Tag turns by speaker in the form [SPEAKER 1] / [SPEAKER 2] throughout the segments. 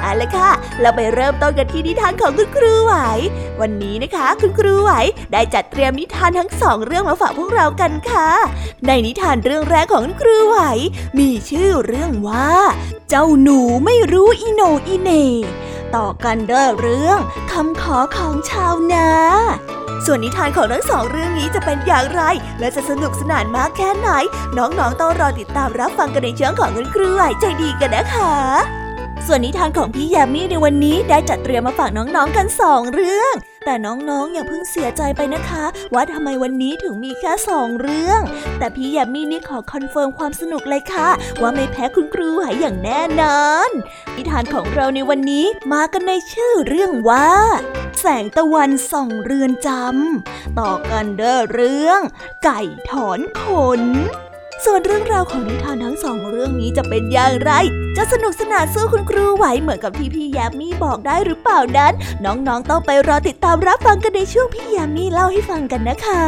[SPEAKER 1] เอาละค่ะ เราไปเริ่มต้นกันที่นิทานของคุณครูไหว วันนี้นะคะ คุณครูไหวได้จัดเตรียมนิทานทั้งสองเรื่องมาฝากพวกเรากันค่ะ ในนิทานเรื่องแรกของคุณครูไหว มีชื่อเรื่องว่า เจ้าหนูไม่รู้อีโนอีเน ต่อกันเด้อเรื่องคำขอของชาวนาส่วนนิทานของทั้งสองเรื่องนี้จะเป็นอย่างไร และจะสนุกสนานมากแค่ไหน น้องๆต้องรอติดตามรับฟังกันในช่องของคุณครูไหวใจดีกันนะคะ ส่วนนิทานของพี่ยามีในวันนี้ได้จัดเตรียมมาฝากน้องๆกันสองเรื่อง แต่น้องๆอย่าเพิ่งเสียใจไปนะคะ ว่าทำไมวันนี้ถึงมีแค่สองเรื่อง แต่พี่ยามีนี่ขอ confirm ความสนุกเลยค่ะ ว่าไม่แพ้คุณครูหายอย่างแน่นอนนิทานของเราในวันนี้มากันในชื่อเรื่องว่า แสงตะวันส่องเรือนจำต่อกันด้วยเรื่อง ไก่ถอนขนส่วนเรื่องราวของนิทานทั้งสองเรื่องนี้จะเป็นอย่างไร จะสนุกสนานสู้คุณครูไหวเหมือนกับที่พี่ยามีบอกได้หรือเปล่านั้น น้องๆต้องไปรอติดตามรับฟังกันในช่วงพี่ยามีเล่าให้ฟังกันนะคะ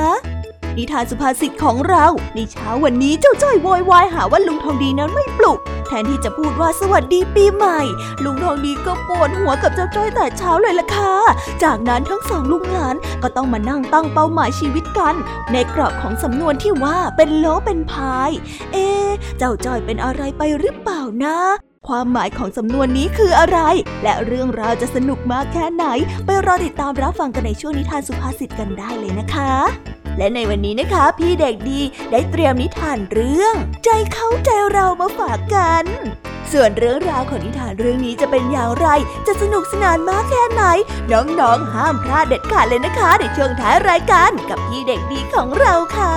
[SPEAKER 1] นิทานสุภาษิตของเรา ในเช้าวันนี้เจ้าจ้อยโวยวายหาว่าลุงทองดีนั้นไม่ปลุก แทนที่จะพูดว่าสวัสดีปีใหม่ ลุงทองดีก็ปวดหัวกับเจ้าจ้อยแต่เช้าเลยล่ะค่ะ จากนั้นทั้งสองลุงหลานก็ต้องมานั่งตั้งเป้าหมายชีวิตกัน ในกรอบของสำนวนที่ว่าเป็นโลเป็นพาย เอ๊ะเจ้าจ้อยเป็นอะไรไปหรือเปล่านะ ความหมายของสำนวนนี้คืออะไร และเรื่องราวจะสนุกมากแค่ไหน ไปรอติดตามรับฟังกันในช่วงนิทานสุภาษิตกันได้เลยนะคะ และในวันนี้นะคะ พี่เด็กดีได้เตรียมนิทานเรื่อง ใจเขาใจเรามาฝากกัน ส่วนเรื่องราวของนิทานเรื่องนี้จะเป็นอย่างไร จะสนุกสนานมากแค่ไหน น้องๆห้ามพลาดเด็ดขาดเลยนะคะ ในช่วงท้ายรายการกับพี่เด็กดีของเราค่ะ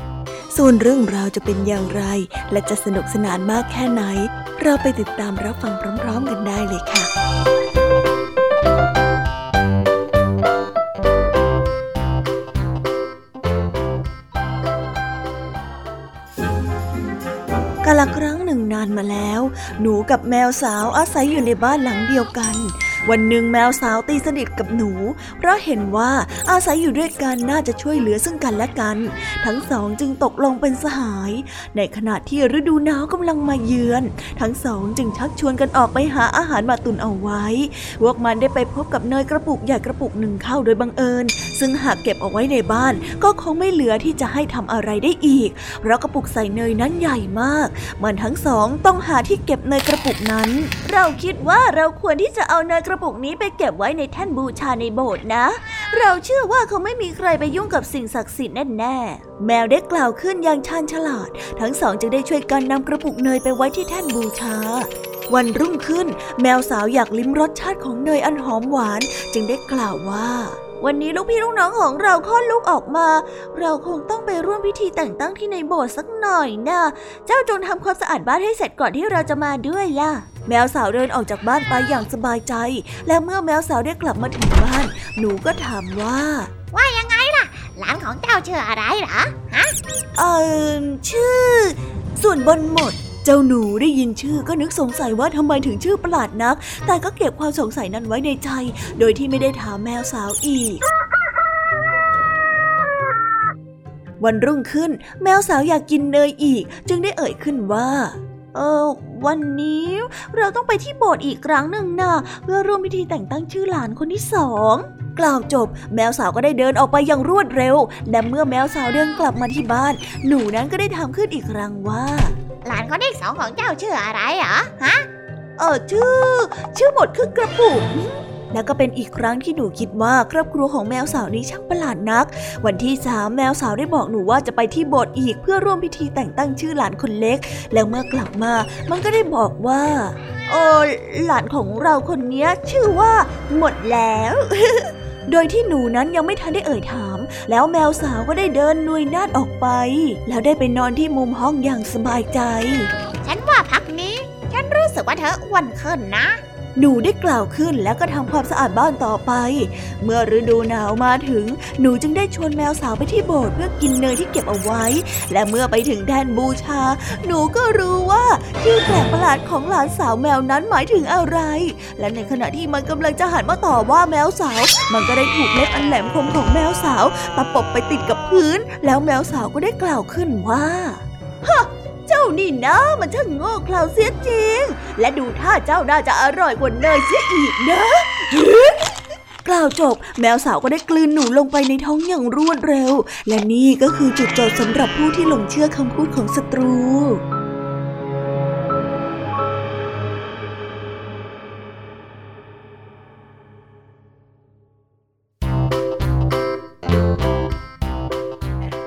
[SPEAKER 1] ส่วนเรื่องราวจะเป็นอย่างไร และจะสนุกสนานมากแค่ไหน เราไปติดตามรับฟังพร้อม ๆ กันได้เลยค่ะกาลครั้งหนึ่งนานมาแล้ว หนูกับแมวสาวอาศัยอยู่ในบ้านหลังเดียวกัน วันหนึ่งแมวสาวตีสนิทกับหนู เพราะเห็นว่าอาศัยอยู่ด้วยกันน่าจะช่วยเหลือซึ่งกันและกัน ทั้งสองจึงตกลงเป็นสหาย ในขณะที่ฤดูหนาวกำลังมาเยือน ทั้งสองจึงชักชวนกันออกไปหาอาหารมาตุนเอาไว้ พวกมันได้ไปพบกับเนยกระปุกใหญ่กระปุกหนึ่งเข้าโดยบังเอิญ ซึ่งหากเก็บเอาไว้ในบ้าน ก็คงไม่เหลือที่จะให้ทำอะไรได้อีก เพราะกระปุกใส่เนยนั้นใหญ่มาก มันทั้งสองต้องหาที่เก็บเนยกระปุกนั้น เราคิดว่าเราควรที่จะเอาเนยกระระปุกนี้ไปเก็บไว้ในแท่นบูชาในโบสถ์นะ เราเชื่อว่าเขาไม่มีใครไปยุ่งกับสิ่งศักดิ์สิทธิ์แน่ๆ แมวได้กล่าวขึ้นอย่างชาญฉลาด ทั้งสองจึงได้ช่วยกันนำกระปุกเนยไปไว้ที่แท่นบูชา วันรุ่งขึ้น แมวสาวอยากลิ้มรสชาติของเนยอันหอมหวาน จึงได้กล่าวว่า วันนี้ลูกพี่ลูกน้องของเราคลอดลูกออกมา เราคงต้องไปร่วมพิธีแต่งตั้งที่ในโบสถ์สักหน่อยนะ เจ้าจงทำความสะอาดบ้านให้เสร็จก่อนที่เราจะมาด้วยล่ะ แมวสาวเดินออกจากบ้านไปอย่างสบายใจ และเมื่อแมวสาวได้กลับมาถึงบ้าน หนูก็ถามว่า
[SPEAKER 2] ว่ายังไงล่ะ หลานของเจ้าชื่ออะไรเหรอ
[SPEAKER 1] เออชื่อ ส่วนบนหมด เจ้าหนูได้ยินชื่อก็นึกสงสัยว่าทำไมถึงชื่อประหลาดนัก แต่ก็เก็บความสงสัยนั้นไว้ในใจ โดยที่ไม่ได้ถามแมวสาวอีกวันรุ่งขึ้น แมวสาวอยากกินเนยอีก จึงได้เอ่ยขึ้นว่า เออวันนี้เราต้องไปที่โบสถ์อีกครั้งหนึ่งนะเพื่อร่วมพิธีแต่งตั้งชื่อหลานคนที่สอง กล่าวจบ แมวสาวก็ได้เดินออกไปอย่างรวดเร็ว และเมื่อแมวสาวเดินกลับมาที่บ้าน หนูนั้นก็ได้ถามขึ้นอีกครั้งว่า
[SPEAKER 2] หลานคนที่สองของเจ้าชื่ออะไรเหรอฮะ
[SPEAKER 1] เออชื่อ ชื่อหมดคือกระปุกและก็เป็นอีกครั้งที่หนูคิดว่าครอบครัวของแมวสาวนี้ช่างประหลาดนัก วันที่สามแมวสาวได้บอกหนูว่าจะไปที่โบสถ์อีกเพื่อร่วมพิธีแต่งตั้งชื่อหลานคนเล็ก แล้วเมื่อกลับมา มันก็ได้บอกว่าเออหลานของเราคนเนี้ยชื่อว่าหมดแล้ว โดยที่หนูนั้นยังไม่ทันได้เอ่ยถาม แล้วแมวสาวก็ได้เดินนุยนาดออกไป แล้วได้ไปนอนที่มุมห้องอย่างสบายใจ
[SPEAKER 2] ฉันว่าพักนี้ ฉันรู้สึกว่าเธออ้วนขึ้นนะ
[SPEAKER 1] หนูได้กล่าวขึ้นแล้วก็ทำความสะอาดบ้านต่อไป เมื่อฤดูหนาวมาถึง หนูจึงได้ชวนแมวสาวไปที่โบสถ์เพื่อกินเนยที่เก็บเอาไว้ และเมื่อไปถึงแดนบูชา หนูก็รู้ว่า ชื่อแปลกประหลาดของหลานสาวแมวนั้นหมายถึงอะไร และในขณะที่มันกำลังจะหันมาต่อว่าแมวสาว มันก็ได้ถูกเล็บอันแหลมคมของแมวสาวตะปบไปติดกับพื้น แล้วแมวสาวก็ได้กล่าวขึ้นว่าฮะเจ้านี่นะมันช่างโง่เขลาเสียจริง และดูท่าเจ้าน่าจะอร่อยกว่าเนยเสียอีกนะกล่าวจบ แมวสาวก็ได้กลืนหนูลงไปในท้องอย่างรวดเร็ว และนี่ก็คือจุดจบสำหรับผู้ที่หลงเชื่อคำพูดของศัตรู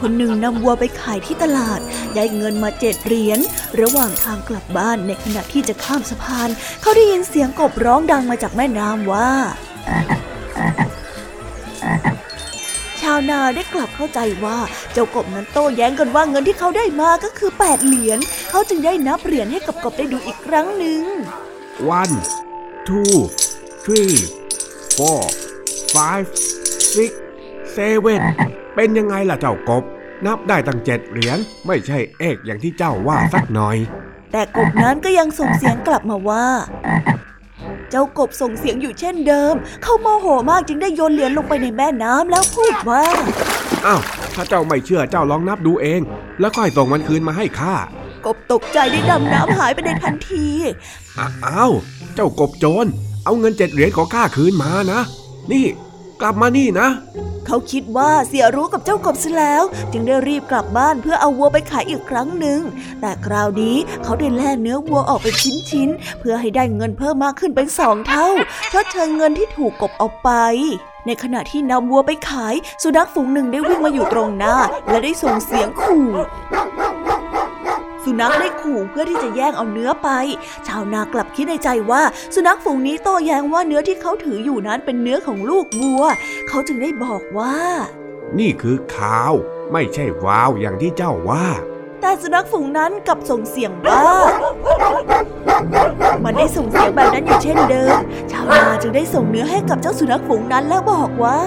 [SPEAKER 1] คนหนึ่งนำวัวไปขายที่ตลาด ได้เงินมาเจ็ดเหรียญ ระหว่างทางกลับบ้านในขณะที่จะข้ามสะพาน เขาได้ยินเสียงกบร้องดังมาจากแม่น้ำว่า ชาวนาได้กลับเข้าใจว่า เจ้ากบนั้นโต้แย้งกันว่าเงินที่เขาได้มาก็คือแปดเหรียญ เขาจึงได้นับเหรียญให้กับกบได้ดูอีกครั้งหนึ่ง
[SPEAKER 3] one two three four five six seven เป็นยังไงล่ะเจ้ากบ นับได้ตั้งเจ็ดเหรียญไม่ใช่เอกอย่างที่เจ้าว่าสักหน่อย
[SPEAKER 1] แต่กบนั้นก็ยังส่งเสียงกลับมาว่า เจ้ากบส่งเสียงอยู่เช่นเดิม เขาโมโหมากจึงได้โยนเหรียญลงไปในแม่น้ำแล้วพูดว่า
[SPEAKER 3] อ้าวถ้าเจ้าไม่เชื่อเจ้าลองนับดูเอง แล้วค่อยส่งมันคืนมาให้ข้า
[SPEAKER 1] กบตกใจได้ดำน้ำหายไปในทันที
[SPEAKER 3] อ้าว เจ้ากบโจร เอาเงินเจ็ดเหรียญของข้าคืนมานะ นี่ กลับมานี่นะ
[SPEAKER 1] เขาคิดว่าเสียรู้กับเจ้ากบซะแล้ว จึงได้รีบกลับบ้านเพื่อเอาวัวไปขายอีกครั้งหนึ่ง แต่คราวนี้เขาได้แล่เนื้อวัวออกเป็นชิ้นๆ เพื่อให้ได้เงินเพิ่มมากขึ้นเป็นสองเท่าชดเชยเงินที่ถูกกบเอาไปในขณะที่นำวัวไปขาย สุนัขฝูงหนึ่งได้วิ่งมาอยู่ตรงหน้า และได้ส่งเสียงขู่ สุนัขได้ขู่เพื่อที่จะแย่งเอาเนื้อไป ชาวนากลับคิดในใจว่า สุนัขฝูงนี้โต้แย้งว่าเนื้อที่เขาถืออยู่นั้นเป็นเนื้อของลูกวัว เขาจึงได้บอกว่า
[SPEAKER 3] นี่คือข้าว ไม่ใช่วาวอย่างที่เจ้าว่า
[SPEAKER 1] แต่สุนัขฝูงนั้นกลับส่งเสียงว่ามันได้ส่งเสียงแบบนั้นอยู่เช่นเดิม ชาวนาจึงได้ส่งเนื้อให้กับเจ้าสุนัขฝูงนั้นแล้วบอกว่า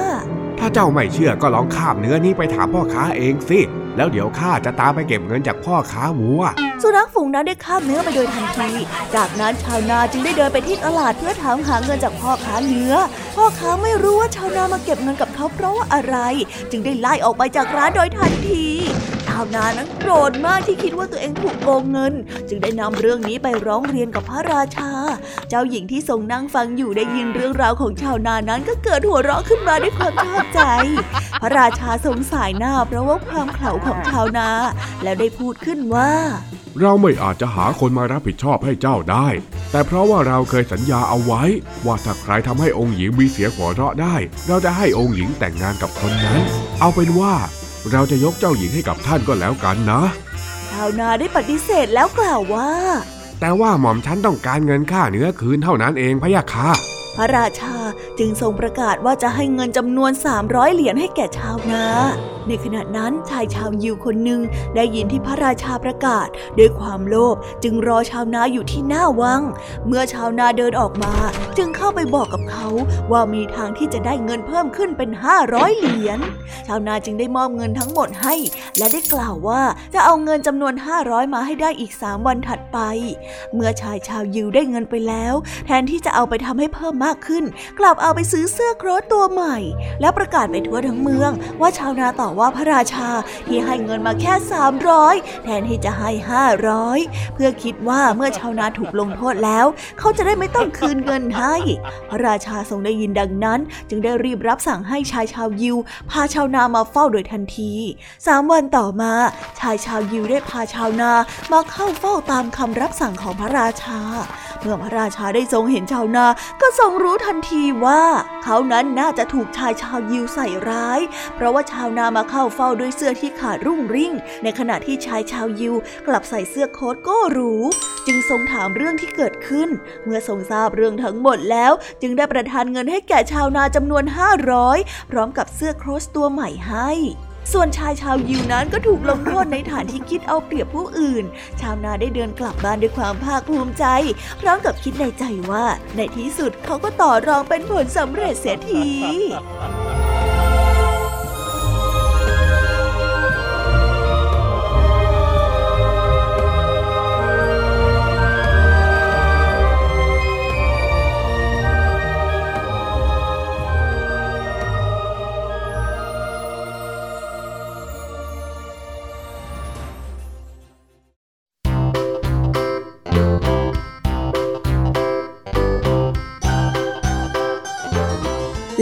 [SPEAKER 3] ถ้าเจ้าไม่เชื่อก็ลองข้ามเนื้อนี้ไปถามพ่อค้าเองสิ แล้วเดี๋ยวข้าจะตามไปเก็บเงินจากพ่อค้าวัว
[SPEAKER 1] สุนัขฝูงนั้นได้ข้ามเนื้อไปโดยทันที จากนั้นชาวนาจึงได้เดินไปที่ตลาดเพื่อถามหาเงินจากพ่อค้าเนื้อ พ่อค้าไม่รู้ว่าชาวนามาเก็บเงินกับเขาเพราะว่าอะไร จึงได้ไล่ออกไปจากร้านโดยทันทีาวนานั้นโกรธมากที่คิดว่าตัวเองถูกโกงเงิน จึงได้นำเรื่องนี้ไปร้องเรียนกับพระราชา เจ้าหญิงที่ทรงนั่งฟังอยู่ได้ยินเรื่องราวของชาวนานั้นก็เกิดหัวเราะขึ้นมาด้วยความชอบใจ พระราชาทรงสายหน้าเพราะว่าความเขลาของชาวนา แล้วได้พูดขึ้นว่า
[SPEAKER 3] เราไม่อาจจะหาคนมารับผิดชอบให้เจ้าได้ แต่เพราะว่าเราเคยสัญญาเอาไว้ ว่าถ้าใครทำให้องค์หญิงมีเสียงหัวเราะได้ เราจะให้องค์หญิงแต่งงานกับคนนั้น เอาเป็นว่า เราจะยกเจ้าหญิงให้กับท่านก็แล้วกันนะ
[SPEAKER 1] ชาวนาได้ปฏิเสธแล้วกล่าวว่า
[SPEAKER 3] แต่ว่าหม่อมฉันต้องการเงินค่าเนื้อคืนเท่านั้นเองพะยะค่ะ
[SPEAKER 1] พระราชาจึงทรงประกาศว่าจะให้เงินจำนวน 300 เหรียญให้แก่ชาวนา ในขณะนั้นชายชาวยิวคนหนึ่งได้ยินที่พระราชาประกาศ ด้วยความโลภจึงรอชาวนาอยู่ที่หน้าวัง เมื่อชาวนาเดินออกมา จึงเข้าไปบอกกับเขาว่ามีทางที่จะได้เงินเพิ่มขึ้นเป็น 500 เหรียญ ชาวนาจึงได้มอบเงินทั้งหมดให้ และได้กล่าวว่าจะเอาเงินจำนวน 500 มาให้ได้อีก 3 วันถัดไป เมื่อชายชาวยิวได้เงินไปแล้ว แทนที่จะเอาไปทำให้เพิ่มมากขึ้น กลับเอาไปซื้อเสื้อโค้ทตัวใหม่ แล้วประกาศไปทั่วทั้งเมือง ว่าชาวนาต่อว่าพระราชาที่ให้เงินมาแค่ 300 แทนที่จะให้ 500 เพื่อคิดว่าเมื่อชาวนาถูกลงโทษแล้ว เขาจะได้ไม่ต้องคืนเงินให้ พระราชาทรงได้ยินดังนั้น จึงได้รีบรับสั่งให้ชายชาวยิว พาชาวนามาเฝ้าโดยทันทีสามวันต่อมา ชายชาวยิวได้พาชาวนามาเข้าเฝ้าตามคำรับสั่งของพระราชา เมื่อพระราชาได้ทรงเห็นชาวนาก็ทรงรู้ทันทีว่า เขานั้นน่าจะถูกชายชาวยิวใส่ร้าย เพราะว่าชาวนามาเข้าเฝ้าด้วยเสื้อที่ขาดรุ่งริ่ง ในขณะที่ชายชาวยิวกลับใส่เสื้อโค้ทก็หรูจึงทรงถามเรื่องที่เกิดขึ้น เมื่อทรงทราบเรื่องทั้งหมดแล้ว จึงได้ประทานเงินให้แก่ชาวนาจำนวน 500 พร้อมกับเสื้อโค้ทตัวใหม่ให้ ส่วนชายชาวยิวนั้นก็ถูกลงโทษในฐานที่คิดเอาเปรียบผู้อื่น ชาวนาได้เดินกลับบ้านด้วยความภาคภูมิใจ พร้อมกับคิดในใจว่า ในที่สุดเขาก็ต่อรองเป็นผลสำเร็จเสียที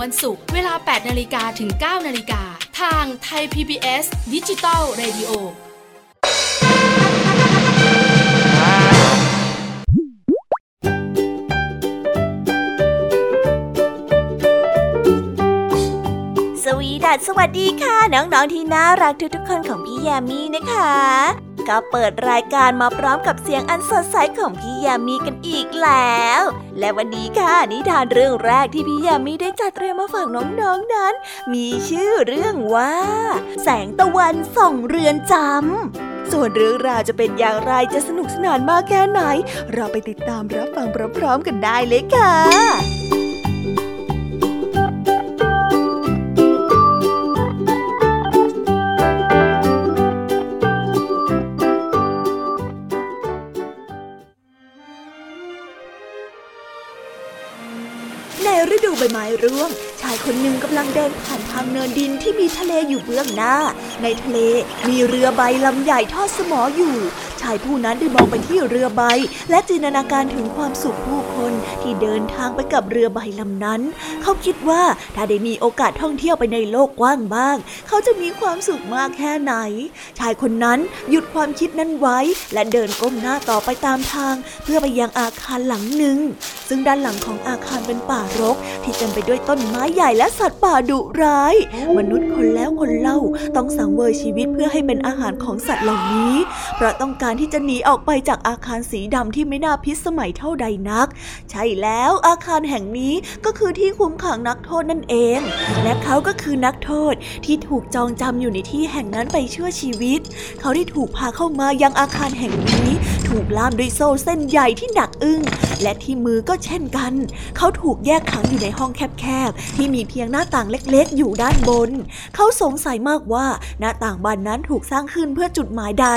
[SPEAKER 4] วันจันทร์
[SPEAKER 5] ถึงวันศุกร์เวลา 8 นาฬิกาถึง 9 นาฬิกา ทางไทย PBS ดิจิตอล Radio
[SPEAKER 1] สวีดัสสวัสดีค่ะ น้อง ๆ ที่น่ารักทุกๆคนของพี่แยมมี่นะคะ ก็เปิดรายการมาพร้อมกับเสียงอันสดใสของพี่ยมมี่กันอีกแล้ว และวันนี้ค่ะนิทานเรื่องแรกที่พี่ยมมี่ได้จัดเตรียมมาฝากน้องๆนนั้น มีชื่อเรื่องว่า แสงตะวันส่องเรือนจำส่วนเรื่องราวจะเป็นอย่างไรจะสนุกสนานมากแค่ไหน เราไปติดตามรับฟังพร้อมๆกันได้เลยค่ะ ไม้ร่วง ชายคนหนึ่งกำลังเดินผ่านทางเนินดินที่มีทะเลอยู่เบื้องหน้า ในทะเลมีเรือใบลำใหญ่ทอดสมออยู่ายผู้นั้นได้มองไปที่เรือใบ และจินตนาการถึงความสุขผู้คนที่เดินทางไปกับเรือใบลำนั้น เขาคิดว่าถ้าได้มีโอกาสท่องเที่ยวไปในโลกกว้างบ้าง เขาจะมีความสุขมากแค่ไหน ชายคนนั้นหยุดความคิดนั้นไว้ และเดินก้มหน้าต่อไปตามทาง เพื่อไปยังอาคารหลังหนึ่ง ซึ่งด้านหลังของอาคารเป็นป่ารก ที่เต็มไปด้วยต้นไม้ใหญ่และสัตว์ป่าดุร้าย มนุษย์คนแล้วคนเล่าต้องสังเวยชีวิตเพื่อให้เป็นอาหารของสัตว์เหล่านี้ เพราะต้องการที่จะหนีออกไปจากอาคารสีดำที่ไม่น่าพิสมัยเท่าใดนัก ใช่แล้วอาคารแห่งนี้ก็คือที่คุมขังนักโทษนั่นเอง และเขาก็คือนักโทษที่ถูกจองจำอยู่ในที่แห่งนั้นไปชั่วชีวิต เขาได้ถูกพาเข้ามายังอาคารแห่งนี้ ถูกล่ามด้วยโซ่เส้นใหญ่ที่หนัก อึ้งและที่มือก็เช่นกัน เขาถูกแยกขังอยู่ในห้องแคบๆ ที่มีเพียงหน้าต่างเล็กๆ อยู่ด้านบน เขาสงสัยมากว่าหน้าต่างบานนั้นถูกสร้างขึ้นเพื่อจุดหมายใด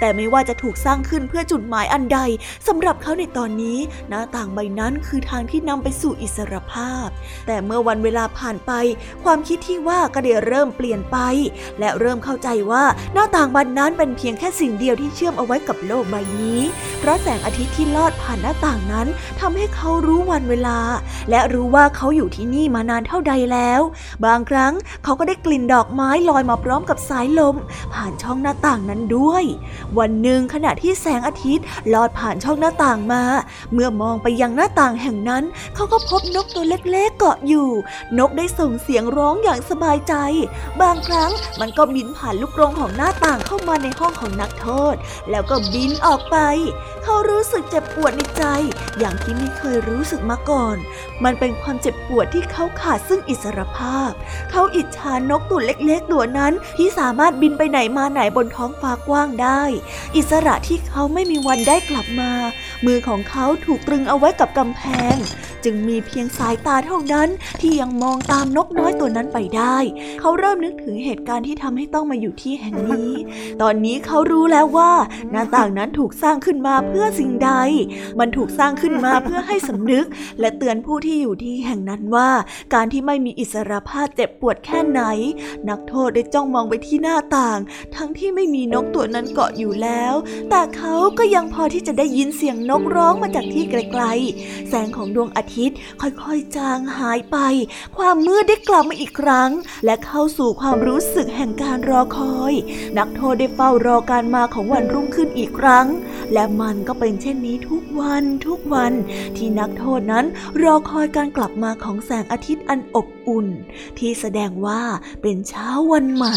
[SPEAKER 1] แต่ไม่ว่าจะถูกสร้างขึ้นเพื่อจุดหมายอันใดสำหรับเขาในตอนนี้ หน้าต่างใบนั้นคือทางที่นำไปสู่อิสรภาพ แต่เมื่อวันเวลาผ่านไป ความคิดที่ว่าก็ได้เริ่มเปลี่ยนไป และเริ่มเข้าใจว่าหน้าต่างบานนั้นเป็นเพียงแค่สิ่งเดียวที่เชื่อมเอาไว้กับโลกใบนี้ เพราะแสงอาทิตย์ที่ลอดผ่านหน้าต่างนั้นทำให้เขารู้วันเวลา และรู้ว่าเขาอยู่ที่นี่มานานเท่าใดแล้ว บางครั้งเขาก็ได้กลิ่นดอกไม้ลอยมาพร้อมกับสายลม ผ่านช่องหน้าต่างนั้นด้วย วันหนึ่งขณะที่แสงอาทิตย์ลอดผ่านช่องหน้าต่างมา เมื่อมองไปยังหน้าต่างแห่งนั้น เขาก็พบนกตัวเล็กๆเกาะอยู่ นกได้ส่งเสียงร้องอย่างสบายใจ บางครั้งมันก็บินผ่านลูกกรงของหน้าต่างเข้ามาในห้องของนักโทษ แล้วก็บินออกไป เขารู้สึกเจ็บปวดในใจ อย่างที่ไม่เคยรู้สึกมาก่อน มันเป็นความเจ็บปวดที่เขาขาดซึ่งอิสรภาพ เขาอิจฉานกตัวเล็กๆตัวนั้นที่สามารถบินไปไหนมาไหนบนท้องฟ้ากว้างได้ อิสระที่เขาไม่มีวันได้กลับมา มือของเขาถูกตรึงเอาไว้กับกำแพง จึงมีเพียงสายตาเท่านั้นที่ยังมองตามนกน้อยตัวนั้นไปได้ เขาเริ่มนึกถึงเหตุการณ์ที่ทำให้ต้องมาอยู่ที่แห่งนี้ ตอนนี้เขารู้แล้วว่าหน้าต่างนั้นถูกสร้างขึ้นมาเพื่อสิ่งใด มันถูกสร้างขึ้นมาเพื่อให้สำนึก และเตือนผู้ที่อยู่ที่แห่งนั้นว่า การที่ไม่มีอิสรภาพเจ็บปวดแค่ไหน นักโทษได้จ้องมองไปที่หน้าต่าง ทั้งที่ไม่มีนกตัวนั้นเกาะอยู่แล้ว แต่เขาก็ยังพอที่จะได้ยินเสียงนนกร้องมาจากที่ไกลๆ แสงของดวงอาทิตย์ค่อยๆจางหายไป ความมืดได้กลับมาอีกครั้ง และเข้าสู่ความรู้สึกแห่งการรอคอย นักโทษได้เฝ้ารอการมาของวันรุ่งขึ้นอีกครั้ง และมันก็เป็นเช่นนี้ทุกวันทุกวัน ที่นักโทษนั้นรอคอยการกลับมาของแสงอาทิตย์อันอบอุ่น ที่แสดงว่าเป็นเช้าวันใหม่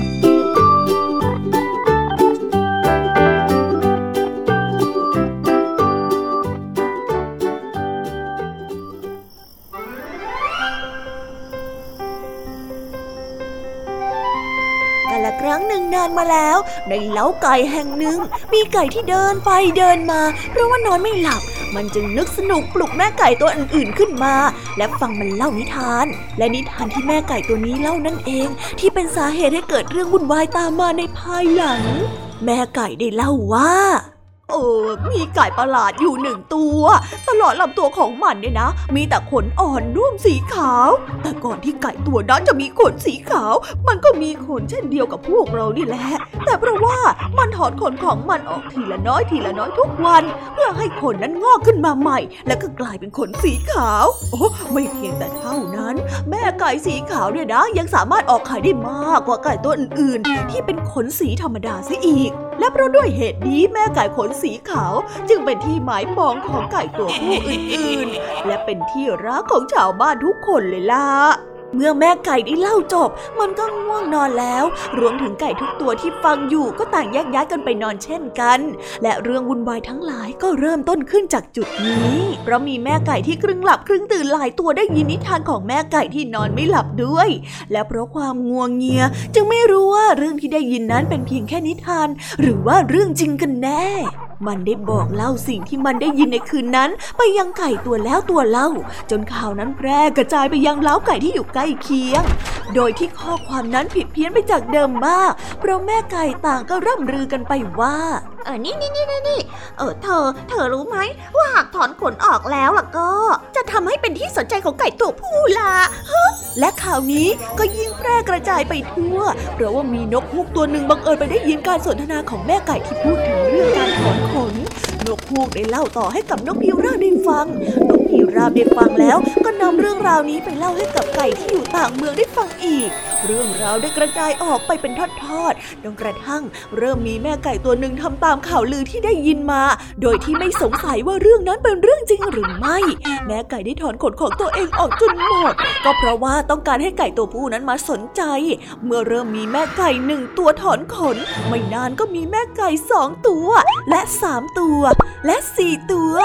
[SPEAKER 1] รั้งหนึ่งนานมาแล้ว ในเล้าไก่แห่งหนึ่ง มีไก่ที่เดินไปเดินมา เพราะว่านอนไม่หลับ มันจึงนึกสนุกปลุกแม่ไก่ตัวอื่นๆขึ้นมา และฟังมันเล่านิทาน และนิทานที่แม่ไก่ตัวนี้เล่านั่นเอง ที่เป็นสาเหตุให้เกิดเรื่องวุ่นวายตามมาในภายหลัง แม่ไก่ได้เล่าว่า เออมีไก่ประหลาดอยู่หนึ่งตัว ตลอดลำตัวของมันเนี่ยนะ มีแต่ขนอ่อนนุ่มสีขาว แต่ก่อนที่ไก่ตัวนั้นจะมีขนสีขาว มันก็มีขนเช่นเดียวกับพวกเรานี่แหละ แต่เพราะว่ามันถอนขนของมันออกทีละน้อยทีละน้อยทุกวัน เพื่อให้ขนนั้นงอกขึ้นมาใหม่ แล้วก็กลายเป็นขนสีขาว โอ้ไม่เพียงแต่เท่านั้น แม่ไก่สีขาวเนี่ยนะ ยังสามารถออกไข่ได้มากกว่าไก่ตัวอื่น ๆ ที่เป็นขนสีธรรมดาเสียอีก และเพราะด้วยเหตุนี้แม่ไก่ขนสีขาวจึงเป็นที่หมายปองของไก่ตัวผู้อื่นๆ และเป็นที่รักของชาวบ้านทุกคนเลยล่ะเมื่อแม่ไก่ได้เล่าจบ มันก็ง่วงนอนแล้ว รวมถึงไก่ทุกตัวที่ฟังอยู่ก็ต่างแยกย้ายกันไปนอนเช่นกัน และเรื่องวุ่นวายทั้งหลายก็เริ่มต้นขึ้นจากจุดนี้ เพราะมีแม่ไก่ที่ครึ่งหลับครึ่งตื่นหลายตัวได้ยินนิทานของแม่ไก่ที่นอนไม่หลับด้วย และเพราะความงัวงเงีย จึงไม่รู้ว่าเรื่องที่ได้ยินนั้นเป็นเพียงแค่นิทาน หรือว่าเรื่องจริงกันแน่ มันได้บอกเล่าสิ่งที่มันได้ยินในคืนนั้น ไปยังไก่ตัวแล้วตัวเล่า จนข่าวนั้นแพร่กระจายไปยังเล้าไก่ที่อยู่ใกล้เคียง โดยที่ข้อความนั้นผิดเพี้ยนไปจากเดิมมาก เพราะแม่ไก่ต่างก็ร่ำลือกันไปว่า
[SPEAKER 2] เออนี่นี่นี่นี่นี่เออเธอ เธอรู้ไหมว่าหากถอนขนออกแล้วล่ะก็ จะทำให้เป็นที่สนใจของไก่ตัวผู้ละ
[SPEAKER 1] และข่าวนี้ก็ยิ่งแพร่กระจายไปทั่ว เพราะว่ามีนกฮูกตัวหนึ่งบังเอิญไปได้ยินการสนทนาของแม่ไก่ที่พูดถึงเรื่องการถอนขนนกฮูกได้เล่าต่อให้กับนกพิราบได้ฟัง นกพิราบได้ฟังแล้วก็นำเรื่องราวนี้ไปเล่าให้กับไก่ที่อยู่ต่างเมืองได้ฟังอีก เรื่องราวได้กระจายออกไปเป็นทอดๆจนกระทั่งเริ่มมีแม่ไก่ตัวหนึ่งทำตามข่าวลือที่ได้ยินมา โดยที่ไม่สงสัยว่าเรื่องนั้นเป็นเรื่องจริงหรือไม่ แม่ไก่ได้ถอนขนของตัวเองออกจนหมด ก็เพราะว่าต้องการให้ไก่ตัวผู้นั้นมาสนใจ เมื่อเริ่มมีแม่ไก่หนึ่งตัวถอนขน ไม่นานก็มีแม่ไก่สองตัว และสามตัว และสี่ตัว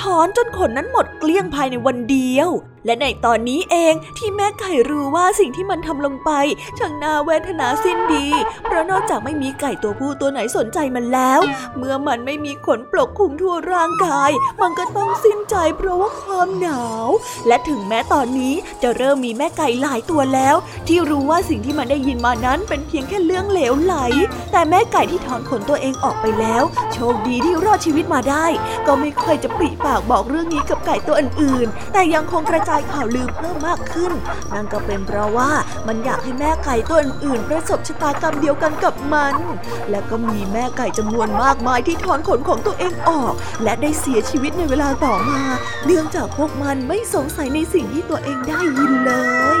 [SPEAKER 1] ถอนจนขนนั้นหมดเกลี้ยงภายในวันเดียว และในตอนนี้เองที่แม่ไก่รู้ว่าสิ่งที่มันทำลงไปช่างน่าเวทนาสิ้นดี เพราะนอกจากไม่มีไก่ตัวผู้ตัวไหนสนใจมันแล้ว เมื่อมันไม่มีขนปกคลุมทั่วร่างกาย มันก็ต้องสิ้นใจเพราะว่าความหนาว และถึงแม้ตอนนี้จะเริ่มมีแม่ไก่หลายตัวแล้ว ที่รู้ว่าสิ่งที่มันได้ยินมานั้นเป็นเพียงแค่เรื่องเหลวไหล แต่แม่ไก่ที่ถอนขนตัวเองออกไปแล้ว โชคดีที่รอดชีวิตมาได้ ก็ไม่ค่อยจะปริปากบอกเรื่องนี้กับไก่ตัวอื่นๆ แต่ยังคงกระจายข่าวลือเพิ่มมากขึ้น นั่นก็เป็นเพราะว่ามันอยากให้แม่ไก่ตัวอื่นๆประสบชะตากรรมเดียวกันกับมัน และก็มีแม่ไก่จำนวนมากมายที่ถอนขนของตัวเองออก และได้เสียชีวิตในเวลาต่อมา เนื่องจากพวกมันไม่สงสัยในสิ่งที่ตัวเองได้ยินเลย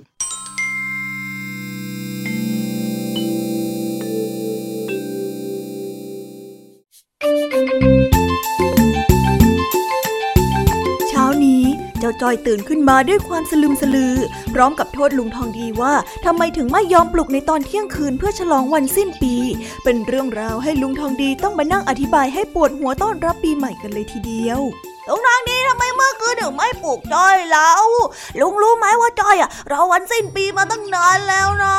[SPEAKER 6] อยตื่นขึ้นมาด้วยความสลึมสลือ พร้อมกับโทษลุงทองดีว่าทำไมถึงไม่ยอมปลุกในตอนเที่ยงคืนเพื่อฉลองวันสิ้นปี เป็นเรื่องราวให้ลุงทองดีต้องมานั่งอธิบายให้ปวดหัวต้อนรับปีใหม่กันเลยทีเดียว
[SPEAKER 1] ลุงทองดีทำไมเมื่อคืนถึงไม่ปลุกจอยแล้วลุงรู้ไหมว่าจอยอะเราวันสิ้นปีมาตั้งนานแล้วนะ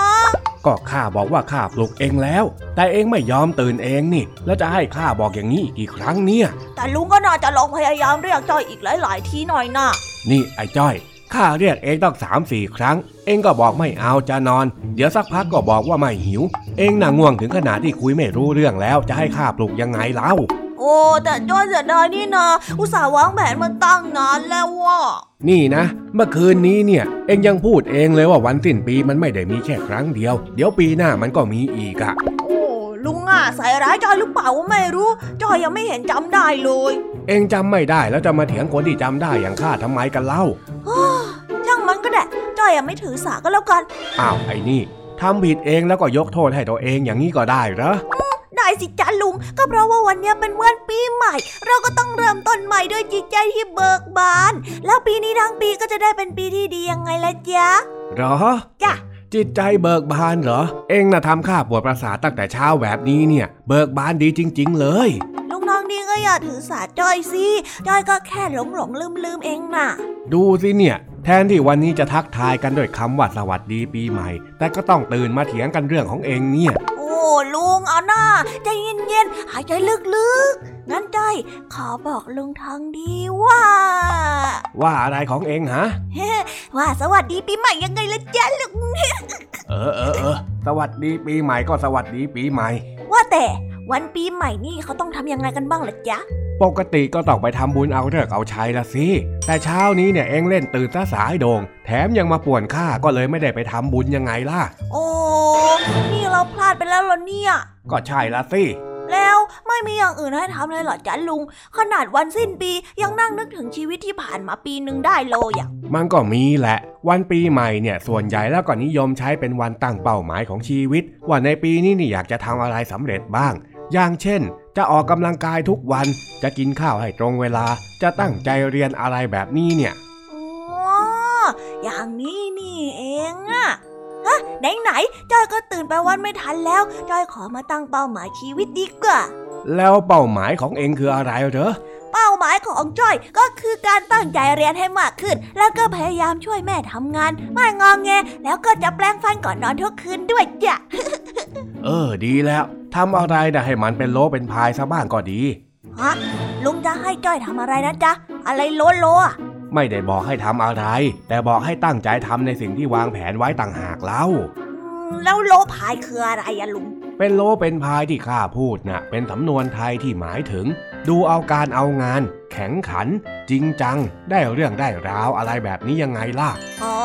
[SPEAKER 3] ก็ข้าบอกว่าข้าปลุกเองแล้ว แต่เองไม่ยอมตื่นเองนี่ แล้วจะให้ข้าบอกอย่างนี้อีกกี่ครั้งเนี่ย
[SPEAKER 1] แต่ลุงก็น่าจะลองพยายามเรียกจอยอีกหลาย ๆ ทีหน่อยนะ
[SPEAKER 3] นี่ไอ้จ้อยข้าเรียกเองต้องสามสี่ครั้ง เองก็บอกไม่เอาจะนอน เดี๋ยวสักพักก็บอกว่าไม่หิว เองน่ะง่วงถึงขนาดที่คุยไม่รู้เรื่องแล้ว จะให้ข้าปลุกยังไงเล่า
[SPEAKER 1] โอ้แต่จอยเสียดายนี่นะอุตส่าห์วางแผนมาตั้งนานแล้วว่ะ
[SPEAKER 3] นี่นะ เมื่อคืนนี้เนี่ย เองยังพูดเองเลยว่าวันสิ้นปีมันไม่ได้มีแค่ครั้งเดียว เดี๋ยวปีหน้ามันก็มีอีกอะ
[SPEAKER 1] โอ้ ลุงอะใส่ร้ายจอยหรือเปล่าก็ไม่รู้ จอยยังไม่เห็นจำได้เลย
[SPEAKER 3] เองจำไม่ได้แล้วจะมาเถียงคนที่จำได้อย่างข้าทำไมกันเล่า
[SPEAKER 1] ช่างมันก็ได้จอยยังไม่ถือสาก็แล้วกัน
[SPEAKER 3] อ้าวไอ้นี่ทำผิดเองแล้วก็ยกโทษให้ตัวเองอย่างนี้ก็ได้เหรอ
[SPEAKER 1] ได้สิจ้าลุง ก็เพราะว่าวันเนี้ยเป็นวันปีใหม่ เราก็ต้องเริ่มต้นใหม่ด้วยจิตใจที่เบิกบาน แล้วปีนี้ทั้งปีก็จะได้เป็นปีที่ดียังไงล่ะจ๊ะ
[SPEAKER 3] เหรอ
[SPEAKER 1] จ้ะ
[SPEAKER 3] จิตใจเบิกบานเหรอ เองน่ะทำข้าปวดประสาทตั้งแต่เช้าแบบนี้เนี่ย เบิกบานดีจริง ๆ เลย
[SPEAKER 1] ลุงน้องดีก็อย่าถือสาจอยสิจอยก็แค่หลงหลงลืมลืมๆเองน่ะ
[SPEAKER 3] ดูสิเนี่ย แทนที่วันนี้จะทักทายกันด้วยคำว่าสวัสดีปีใหม่ แต่ก็ต้องตื่นมาเถียงกันเรื่องของเองเนี่ย
[SPEAKER 1] โอ้ลุงเอาหน้าใจเย็นๆหายใจลึกๆ งั้นจอยขอบอกลุงทางดีว่า
[SPEAKER 3] ว่าอะไรของเองฮะ
[SPEAKER 1] ว่าสวัสดีปีใหม่ยังไงล่ะจ๊ะลุง
[SPEAKER 3] เออเออเออสวัสดีปีใหม่ก็สวัสดีปีใหม่
[SPEAKER 1] ว่าแต่วันปีใหม่นี่เขาต้องทำยังไงกันบ้างล่ะจ๊ะ
[SPEAKER 3] ปกติก็ต้องไปทำบุญเอาเลิกษ์เอาชัยละสิ แต่เช้านี้เนี่ยเองเล่นตื่นซะสายโดง แถมยังมาป่วนข้าก็เลยไม่ได้ไปทำบุญยังไงล่ะ
[SPEAKER 1] โอ้ นี่เราพลาดไปแล้วเหรอเนี่ย
[SPEAKER 3] ก็ใช่ละสิ
[SPEAKER 1] แล้วไม่มีอย่างอื่นให้ทำเลยเหรอจ๊ะลุง ขนาดวันสิ้นปียังนั่งนึกถึงชีวิตที่ผ่านมาปีหนึ่งได้เลยอะ
[SPEAKER 3] มันก็มีแหละ วันปีใหม่เนี่ยส่วนใหญ่แล้วก็นิยมใช้เป็นวันตั้งเป้าหมายของชีวิต ว่าในปีนี้นี่อยากจะทำอะไรสำเร็จบ้าง อย่างเช่น จะออกกำลังกายทุกวัน จะกินข้าวให้ตรงเวลา จะตั้งใจเรียนอะไรแบบนี้เนี่ย
[SPEAKER 1] อ๋ออย่างนี้นี่เองอะฮะไหนไหนๆจอยก็ตื่นไปวันไม่ทันแล้ว จอยขอมาตั้งเป้าหมายชีวิตดีกว่า
[SPEAKER 3] แล้วเป้าหมายของเองคืออะไรเหรอ
[SPEAKER 1] เป้าหมายของจ้อยก็คือการตั้งใจเรียนให้มากขึ้น แล้วก็พยายามช่วยแม่ทำงาน ไม่งองแง แล้วก็จะแปลงฟันก่อนนอนทุกคืนด้วยจ้ะ
[SPEAKER 3] เออ ดีแล้วทำอะไรนะให้มันเป็นโลเป็นพายซะบ้างก็ดี
[SPEAKER 1] ฮะ ลุงจะให้จ้อยทำอะไรนะจ๊ะ อะไรโลโลอะ
[SPEAKER 3] ไม่ได้บอกให้ทำอะไร แต่บอกให้ตั้งใจทำในสิ่งที่วางแผนไว้ต่างหากเล่า
[SPEAKER 1] อืมแล้วโลพายคืออะไรอะลุง
[SPEAKER 3] เป็นโลเป็นพายที่ข้าพูดนะ่ะ เป็นสำนวนไทยที่หมายถึง ดูเอาการเอางาน แข็งขัน จริงจัง ได้เรื่องได้ราวอะไรแบบนี้ยังไงล่ะ
[SPEAKER 1] อ๋อ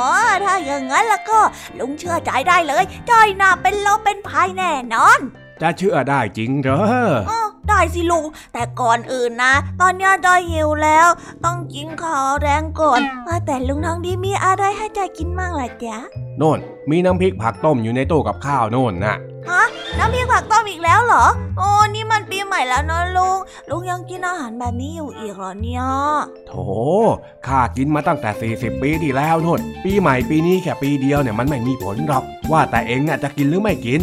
[SPEAKER 1] ถ้าอย่างนั้นแล้วก็ลุงเชื่อใจได้เลยจ้อยน่าเป็นโลเป็นพายแน่นอน
[SPEAKER 3] จะเชื่อได้จริงเหรอ
[SPEAKER 1] อ้อได้สิลุง แต่ก่อนอื่นนะ ตอนเนี้ยจ้อยหิวแล้ว ต้องกินข้าวแรงก่อนว่าแต่ลุงทองดีมีอะไรให้จ้อยกินมั่งล่ะจ๊ะ
[SPEAKER 3] โน่น มีน้ำพริกผักต้มอยู่ในตู้กับข้าวโน่นน่ะ
[SPEAKER 1] ฮะน้ำพริกผักต้มอีกแล้วเหรอ โอ้นี่มันปีใหม่แล้วนะลุง ลุงยังกินอาหารแบบนี้อยู่อีกเหรอเนี่ย
[SPEAKER 3] โถ ข้ากินมาตั้งแต่ 40 ปีที่แล้วโน่น ปีใหม่ปีนี้แค่ปีเดียวเนี่ยมันไม่มีผลหรอก ว่าแต่เองอะจะกินหรือไม่กิน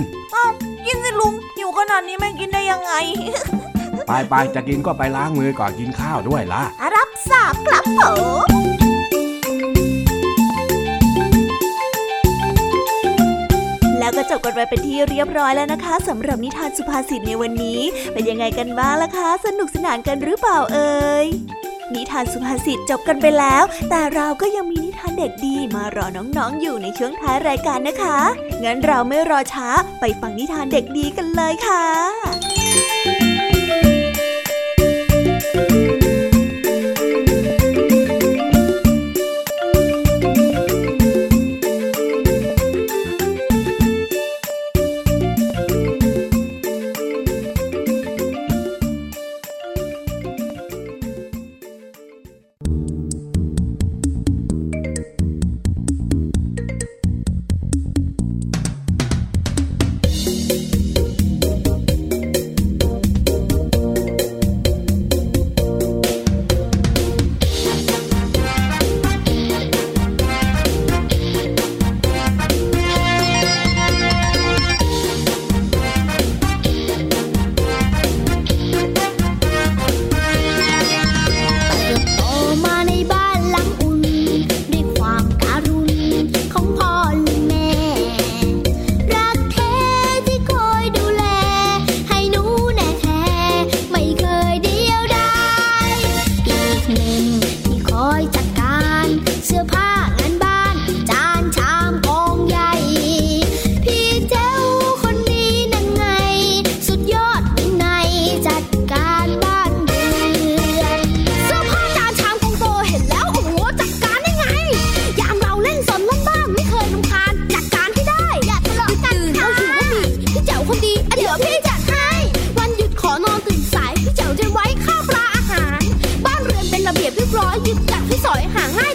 [SPEAKER 1] กินสิลุงอยู่ข นาดนี้ไม่กินได้ยังไง
[SPEAKER 3] ไปไปๆจะกินก็ไปล้างมือก่อนกินข้าวด้วยล่ะ
[SPEAKER 1] รับทราบครับผม
[SPEAKER 6] แล้วก็จบกันไปเป็นที่เรียบร้อยแล้วนะคะสำหรับนิทานสุภาษิตในวันนี้ เป็นยังไงกันบ้างล่ะคะ สนุกสนานกันหรือเปล่าเอ่ยนิทานสุภาษิตจบกันไปแล้ว แต่เราก็ยังมี
[SPEAKER 7] เด็กดีมารอน้องๆอยู่ในช่วงท้ายรายการนะคะ งั้นเราไม่รอช้าไปฟังนิทานเด็กดีกันเลยค่ะ
[SPEAKER 8] สอย
[SPEAKER 9] หาง่าย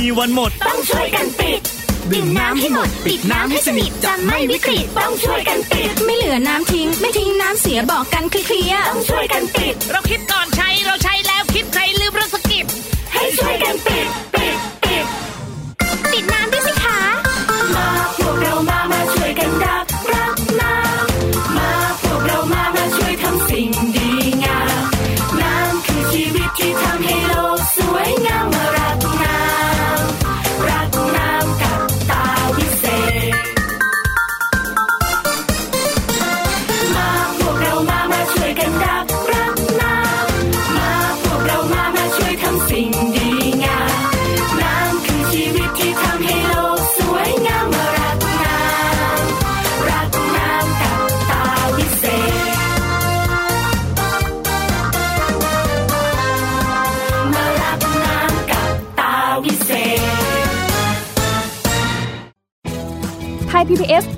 [SPEAKER 10] ม่
[SPEAKER 8] มีวันหม
[SPEAKER 11] ด
[SPEAKER 12] ต้องช่วยกันปิด ดื่มน้ำให้หมด ปิดน้ำให้สนิทจะไม่วิกฤตต้องช่วยกันปิด
[SPEAKER 9] ไม่เหลือน้ำทิ้ง ไม่ทิ้งน้ำเสียบอกกันเคลียร์
[SPEAKER 12] ต้องช่วยกันปิด
[SPEAKER 13] เราคิดก่อนใช้เราใช้แล้วคิดใครลืมเรื่องสกิป
[SPEAKER 12] ให้ช่วยกันปิดปิดปิด
[SPEAKER 9] ปิดน้ำ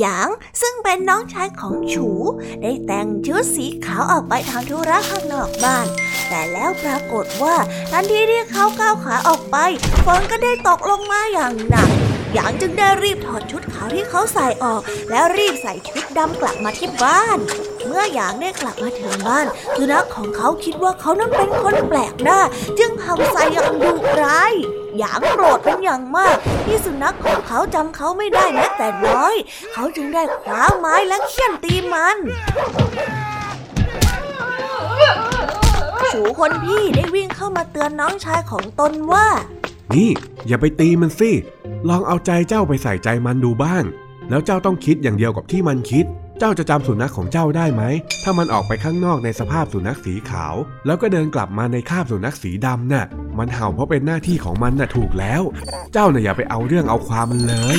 [SPEAKER 1] หยาง ซึ่งเป็นน้องชายของฉู ได้แต่งชุดสีขาวออกไปทำธุระข้างนอกบ้าน แต่แล้วปรากฏว่าทันทีที่เขาก้าวขาออกไปฝนก็ได้ตกลงมาอย่างหนักหยางจึงได้รีบถอดชุดขาวที่เขาใส่ออก แล้วรีบใส่ชุดดำกลับมาที่บ้าน มื่อหยางได้กลับมาถึงบ้านสุนัขของเขาคิดว่าเขานั้นเป็นคนแปลกหน้า จึงเห่าใส่อย่างดุร้ายหยางโกรธเป็นอย่างมาก ที่สุนัขของเขาจำเขาไม่ได้แม้แต่น้อย เขาจึงได้คว้าไม้และเขี่ยนตีมันฉูคนพี่ได้วิ่งเข้ามาเตือนน้องชายของตนว่า
[SPEAKER 3] นี่ อย่าไปตีมันสิ ลองเอาใจเจ้าไปใส่ใจมันดูบ้าง แล้วเจ้าต้องคิดอย่างเดียวกับที่มันคิด เจ้าจะจำสุนัขของเจ้าได้ไหม ถ้ามันออกไปข้างนอกในสภาพสุนัขสีขาว แล้วก็เดินกลับมาในคาบสุนัขสีดำน่ะ มันเห่าเพราะเป็นหน้าที่ของมันน่ะถูกแล้ว เจ้าน่ะอย่าไปเอาเรื่องเอาความมันเลย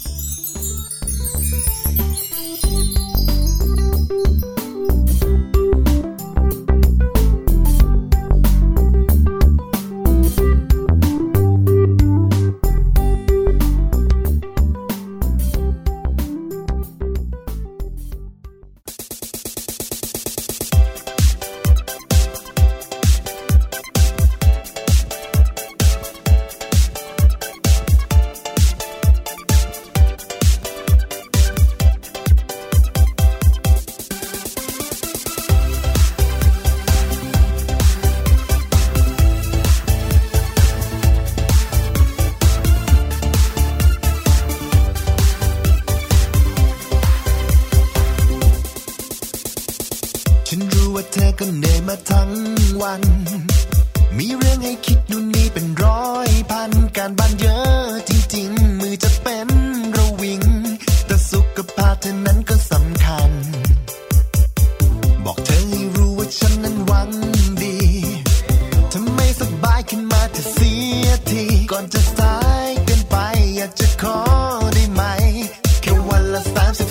[SPEAKER 14] ทีก่อนจะสายกันไปอยากจะขอได้ไหม แค่วันละสามสิบ